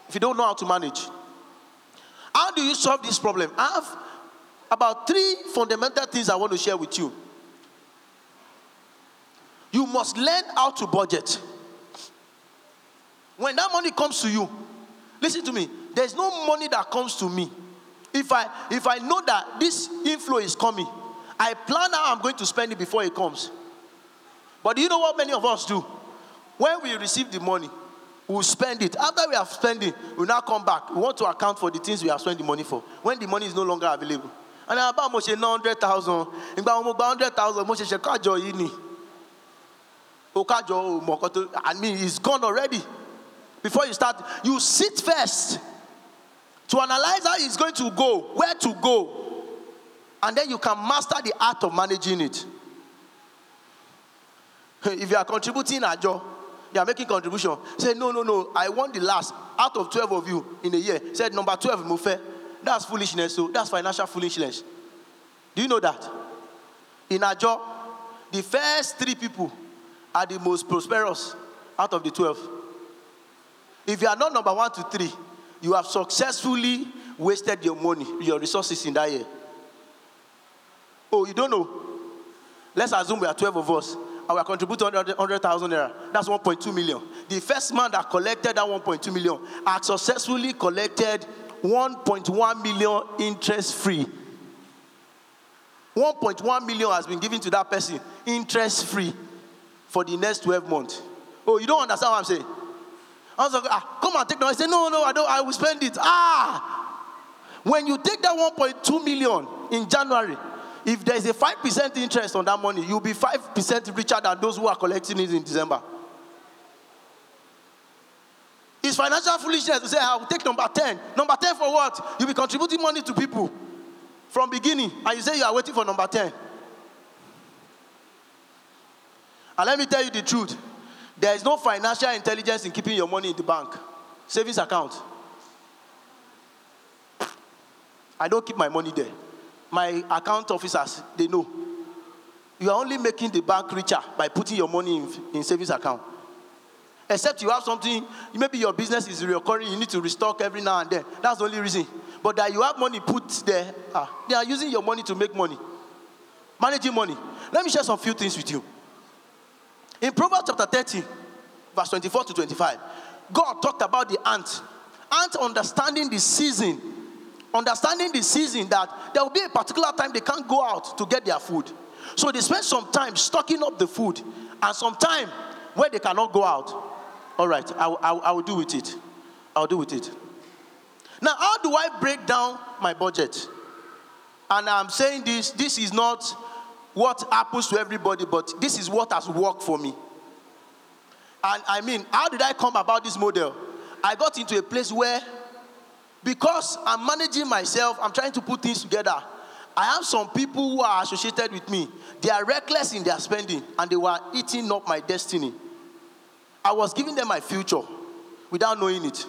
if you don't know how to manage. How do you solve this problem? I have about three fundamental things I want to share with you. You must learn how to budget. When that money comes to you, listen to me, there's no money that comes to me. If I if I know that this inflow is coming, I plan how I'm going to spend it before it comes. But do you know what many of us do? When we receive the money, we'll spend it. After we have spent it, we'll now come back. We want to account for the things we have spent the money for when the money is no longer available and about mo ṣe ná hundred thousand ìgbà wọn hundred thousand mo ṣẹ̀ṣẹ̀ kájọ kájọ o mọ̀ kan I mean it's gone already before you start you sit first to analyze how it's going to go where to go and then you can master the art of managing it if you are contributing ajo you are making contribution say no no no I want the last out of twelve of you in a year said number twelve mo fẹ́ that's foolishness. So that's financial foolishness. Do you know that? In ajo, the first three people are the most prosperous out of the 12. If you are not number one to three, you have successfully wasted your money, your resources in that year. Oh, you don't know? Let's assume we are 12 of us and we are contributing 100,000 naira. That's 1.2 million. The first man that collected that 1.2 million had successfully collected 1.1 million interest free. 1.1 million has been given to that person interest free for the next 12 months. Oh, you don't understand what I'm saying? I was like, ah, come and take that. I said, no, no, I don't, I will spend it. Ah, when you take that 1.2 million in January, if there's a 5% interest on that money, you'll be 5% richer than those who are collecting it in December. It's financial foolishness to say, I will take number 10. Number 10 for what? You'll be contributing money to people from beginning, and you say you are waiting for number 10. And let me tell you the truth. There is no financial intelligence in keeping your money in the bank, savings account. I don't keep my money there. My account officers, they know. You are only making the bank richer by putting your money in, in savings account. Except you have something, maybe your business is recurring, you need to restock every now and then. That's the only reason. But that you have money put there, ah, they are using your money to make money. Managing money. Let me share some few things with you. In Proverbs chapter 30, verse 24 to 25, God talked about the ant. Ant understanding the season, understanding the season that there will be a particular time they can't go out to get their food. So they spend some time stocking up the food and some time where they cannot go out. All right, I, I, I will do with it. I'll do with it. Now, how do I break down my budget? And I'm saying this, this is not what happens to everybody, but this is what has worked for me. And I mean, how did I come about this model? I got into a place where, because I'm managing myself, I'm trying to put things together. I have some people who are associated with me. They are reckless in their spending and they were eating up my destiny. I was giving them my future without knowing it.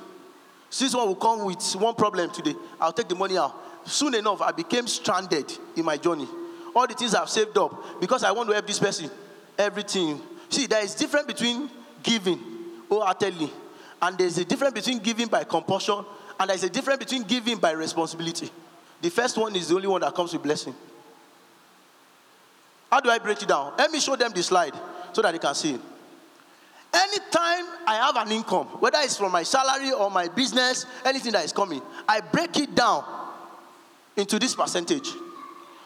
This one will come with one problem today. I'll take the money out. Soon enough, I became stranded in my journey. All the things I've saved up because I want to help this person. Everything. See, there is a difference between giving oh, wholeheartedly, and there's a difference between giving by compulsion, and there's a difference between giving by responsibility. The first one is the only one that comes with blessing. How do I break it down? Let me show them the slide so that they can see it. Anytime I have an income, whether it's from my salary or my business, anything that is coming, I break it down into this percentage.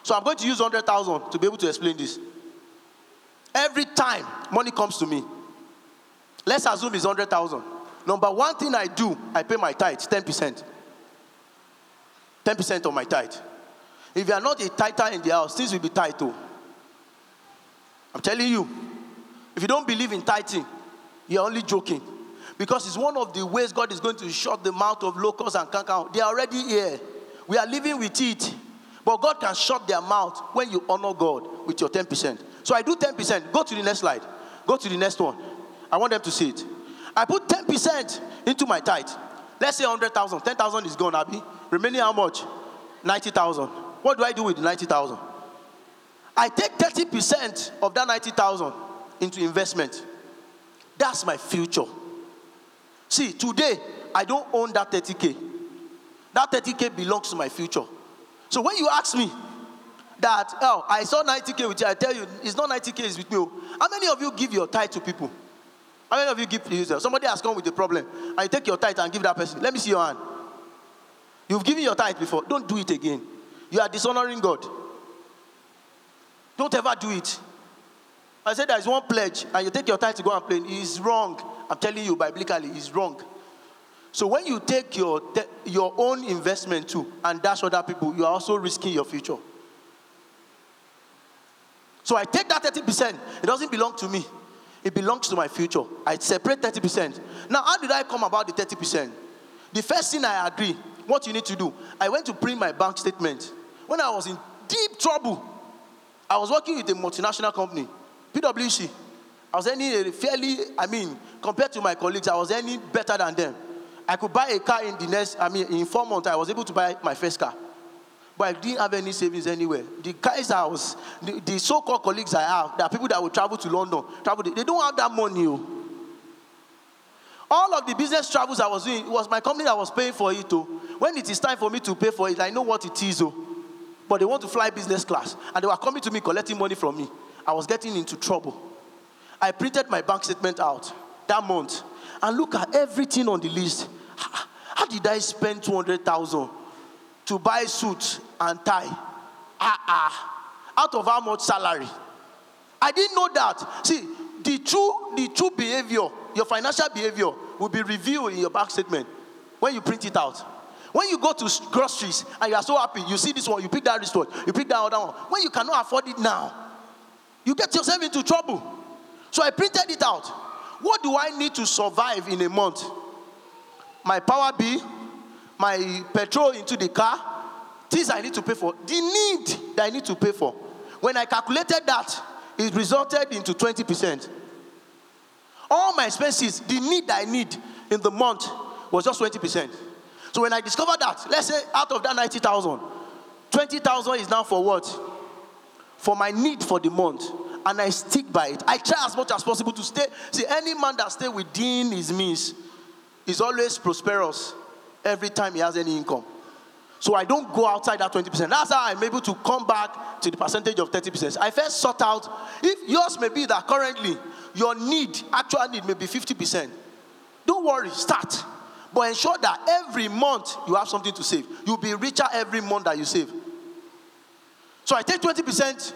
So I'm going to use 100,000 to be able to explain this. Every time money comes to me, let's assume it's 100,000. Number one thing I do, I pay my tithe, 10%. 10% of my tithe. If you are not a tither in the house, things will be tight too. I'm telling you. If you don't believe in tithing, you're only joking. Because it's one of the ways God is going to shut the mouth of locusts and canker. They are already here. We are living with it. But God can shut their mouth when you honor God with your 10%. So I do 10%. Go to the next slide. Go to the next one. I want them to see it. I put 10% into my tithe. Let's say 100,000. 10,000 is gone, Abby. Remaining how much? 90,000. What do I do with 90,000? I take 30% of that 90,000 into investment. That's my future. See, today, I don't own that 30K. That 30K belongs to my future. So when you ask me that, oh, I saw 90K with you, I tell you, it's not 90K, it's with me. Oh. How many of you give your tithe to people? How many of you give to yourself? Somebody has come with a problem, and you take your tithe and give that person. Let me see your hand. You've given your tithe before. Don't do it again. You are dishonoring God. Don't ever do it. I said there is one pledge, and you take your tithe to go and play. It's wrong. I'm telling you, biblically, it's wrong. So when you take your, your own investment too and dash other people, you are also risking your future. So I take that 30%. It doesn't belong to me. It belongs to my future. I separate 30%. Now, how did I come about the 30%? The first thing I agree, what you need to do, I went to print my bank statement. When I was in deep trouble, I was working with a multinational company. PwC. I was earning fairly, I mean, compared to my colleagues, I was earning better than them. I could buy a car in the next, I mean, in four months, I was able to buy my first car. But I didn't have any savings anywhere. The guys I was, the, the so-called colleagues I have, there are people that will travel to London, travel, they don't have that money. Oh. All of the business travels I was doing, it was my company that was paying for it. Oh. When it is time for me to pay for it, I know what it is. Oh. But they want to fly business class. And they were coming to me collecting money from me. I was getting into trouble. I printed my bank statement out that month and look at everything on the list. How, did I spend 200,000 to buy suit and tie? Ah, ah. Out of how much salary? I didn't know that. See, the true, the true behavior, your financial behavior will be revealed in your bank statement when you print it out. When you go to groceries and you are so happy, you see this one, you pick that wristwatch, you pick that other one. When you cannot afford it now, you get yourself into trouble. So I printed it out. What do I need to survive in a month? My power bill, my petrol into the car, things I need to pay for, the need that I need to pay for. When I calculated that, it resulted into 20%. All my expenses, the need that I need in the month was just 20%. So when I discovered that, let's say out of that 90,000, 20,000 is now for what? for my need for the month and I stick by it. I try as much as possible to stay. See, any man that stay within his means is always prosperous every time he has any income. So I don't go outside that 20%. That's how I'm able to come back to the percentage of 30%. I first sort out if yours may be that currently your need, actual need, may be 50%. Don't worry, start. But ensure that every month you have something to save. You'll be richer every month that you save. So I take 20%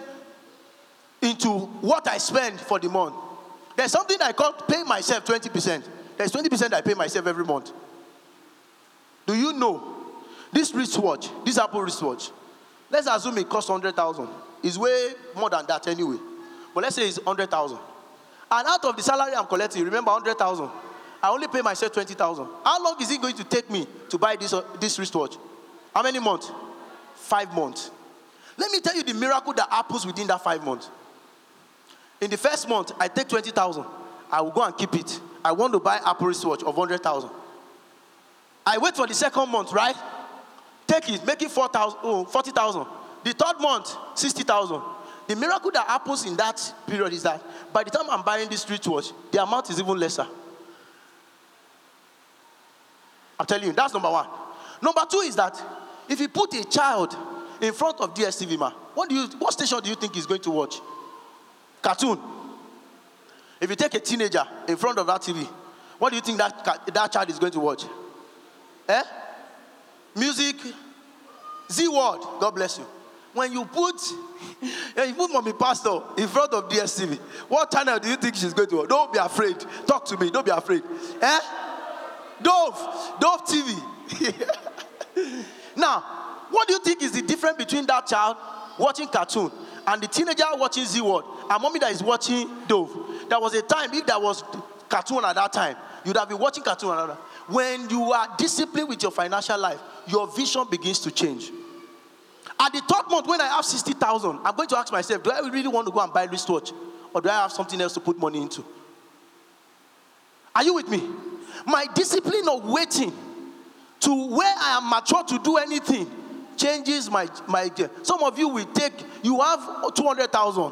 into what I spend for the month. There's something I call pay myself 20%. There's 20% I pay myself every month. Do you know this wristwatch, this Apple wristwatch, let's assume it costs 100,000. It's way more than that anyway. But let's say it's 100,000. And out of the salary I'm collecting, remember 100,000, I only pay myself 20,000. How long is it going to take me to buy this, uh, this wristwatch? How many months? Five months. Let me tell you the miracle that happens within that five months. In the first month, I take 20,000. I will go and keep it. I want to buy Apple wristwatch of 100,000. I wait for the second month, right? Take it, make it 4,000, oh, 40,000. The third month, 60,000. The miracle that happens in that period is that by the time I'm buying this wristwatch, the amount is even lesser. I'm telling you, that's number one. Number two is that if you put a child in front of DSTV, ma, what do you, what station do you think he's going to watch? Cartoon. If you take a teenager in front of that TV, what do you think that, that child is going to watch? Eh? Music, Zee World. God bless you. When you put, when you put mommy pastor in front of DSTV, what channel do you think she's going to watch? Don't be afraid. Talk to me. Don't be afraid. Eh? Dove, Dove TV. now, what do you think is the difference between that child watching cartoon and the teenager watching Zee World and mommy that is watching Dove? There was a time, if there was cartoon at that time, you'd have been watching cartoon another. When you are disciplined with your financial life, your vision begins to change. At the third month, when I have 60,000, I'm going to ask myself, do I really want to go and buy a wristwatch? Or do I have something else to put money into? Are you with me? My discipline of waiting to where I am mature to do anything changes my, my some of you will take you have 200,000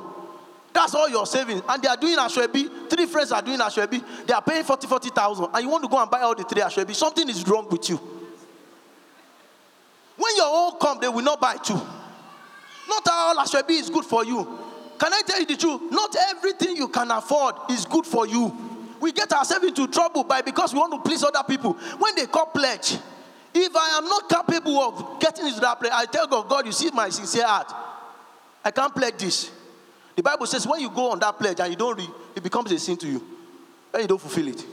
that's all you're saving and they are doing asoebi. Three friends are doing asoebi. They are paying 40 40,000 and you want to go and buy all the three asoebi? Something is wrong with you. When your own come they will not buy two. not all asoebi is good for you. Can i tell you the truth? Not everything you can afford is good for you. We get ourselves into trouble by because we want to please other people. When they call pledge if I am not capable of getting into that place, I tell God, God, you see my sincere heart. I can't pledge this. The Bible says when you go on that pledge and you don't read, it becomes a sin to you. When you don't fulfill it.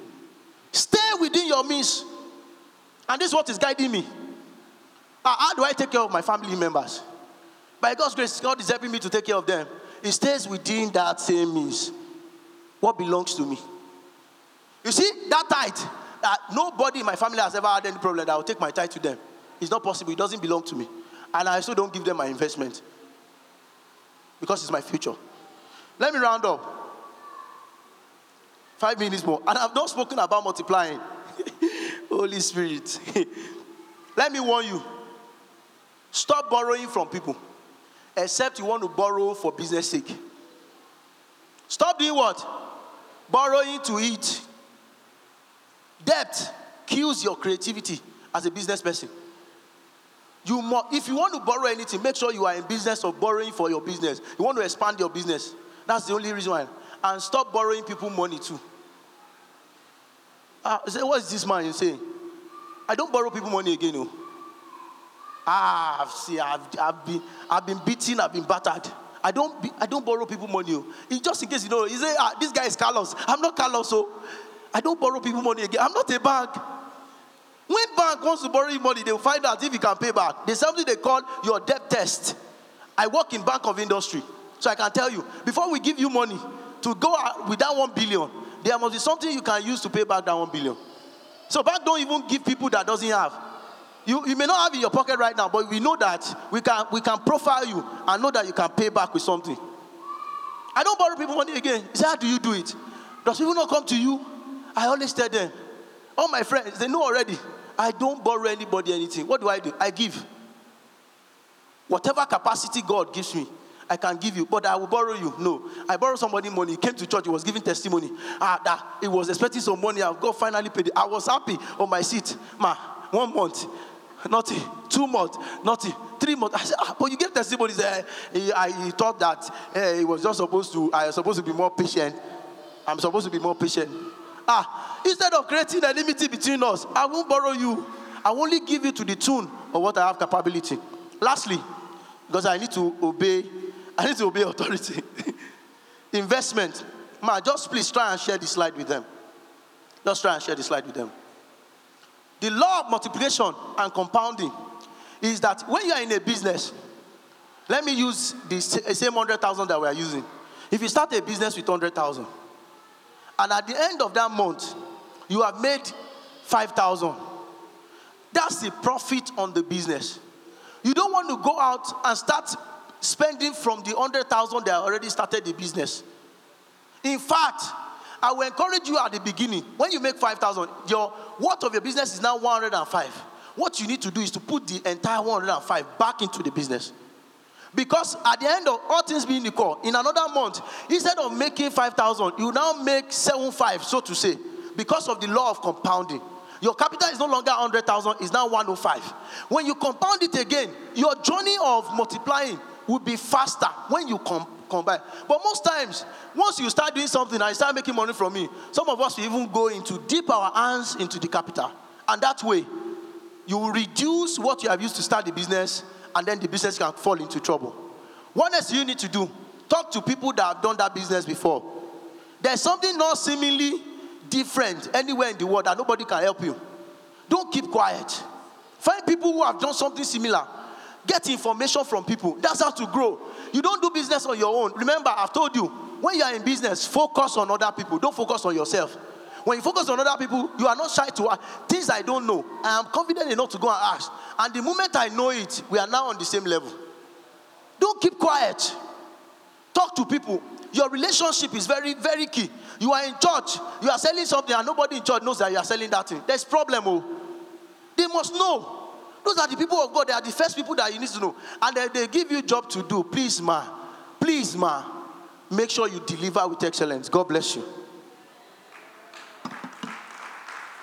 Stay within your means. And this is what is guiding me. Ah, how do I take care of my family members? By God's grace, God is helping me to take care of them. It stays within that same means. What belongs to me? You see, that tithe, that nobody in my family has ever had any problem I will take my tithe to them. It's not possible. It doesn't belong to me. And I still don't give them my investment because it's my future. Let me round up. Five minutes more. And I've not spoken about multiplying. Holy Spirit. Let me warn you. Stop borrowing from people, except you want to borrow for business sake. Stop doing what? Borrowing to eat, Debt kills your creativity as a business person. You if you want to borrow anything, make sure you are in business of borrowing for your business. You want to expand your business. That's the only reason why. And stop borrowing people money too. Ah, say, what is this man saying? I don't borrow people money again. No. Ah, I've, see, I've, I've, been, I've been beaten, I've been battered. I don't, be, I don't borrow people money. Oh. It's just in case you know, you say, ah, this guy is Carlos. I'm not Carlos. So I don't borrow people money again. I'm not a bank. When bank wants to borrow you money, they'll find out if you can pay back. There's something they call your debt test. I work in Bank of Industry, so I can tell you before we give you money to go with that one billion, there must be something you can use to pay back that one billion. So bank don't even give people that doesn't have. You, you may not have in your pocket right now, but we know that we can we can profile you and know that you can pay back with something. I don't borrow people money again. How do you do it? Does people not come to you? I always tell them, all my friends, they know already. I don't borrow anybody anything. What do I do? I give. Whatever capacity God gives me, I can give you, but I will borrow you. No. I borrowed somebody money. He came to church, he was giving testimony. Ah, that he was expecting some money. I've got finally paid. I was happy on my seat. Ma, one month. nothing. Two months, nothing. Three months. I said, ah, but you gave testimonies. Uh, he, I, he thought that uh, he was just supposed to, I was supposed to be more patient. I'm supposed to be more patient. Ah, instead of creating a enmity between us, I won't borrow you. I will only give you to the tune of what I have capability. Lastly, because I need to obey, I need to obey authority. Investment. Ma, just please try and share this slide with them. Just try and share this slide with them. The law of multiplication and compounding is that when you are in a business, let me use the same 100,000 that we are using. If you start a business with 100,000, and at the end of that month, you have made 5,000, that's the profit on the business. You don't want to go out and start spending from the 100,000 that already started the business. In fact, I will encourage you at the beginning, when you make 5,000, your worth of your business is now 105. What you need to do is to put the entire 105 back into the business. Because at the end of all things being equal, in another month, instead of making 5,000, you now make 7,5, so to say, because of the law of compounding. Your capital is no longer 100,000, it's now 105. When you compound it again, your journey of multiplying will be faster when you com- combine. But most times, once you start doing something and you start making money from me, some of us will even go into dip our hands into the capital. And that way, you will reduce what you have used to start the business, and then the business can fall into trouble. What else you need to do? Talk to people that have done that business before. There's something not seemingly different anywhere in the world that nobody can help you. Don't keep quiet. Find people who have done something similar Get information from people. That's how to grow. You don't do business on your own. Remember, I've told you, when you are in business, focus on other people. Don't focus on yourself. When you focus on other people, you are not shy to ask. Things I don't know, I am confident enough to go and ask. And the moment I know it, we are now on the same level. Don't keep quiet. Talk to people. Your relationship is very, very key. You are in church, you are selling something, and nobody in church knows that you are selling that thing. There's problem. Oh. They must know. Those are the people of God. They are the first people that you need to know. And they, they give you job to do. Please, ma. Please, ma. Make sure you deliver with excellence. God bless you.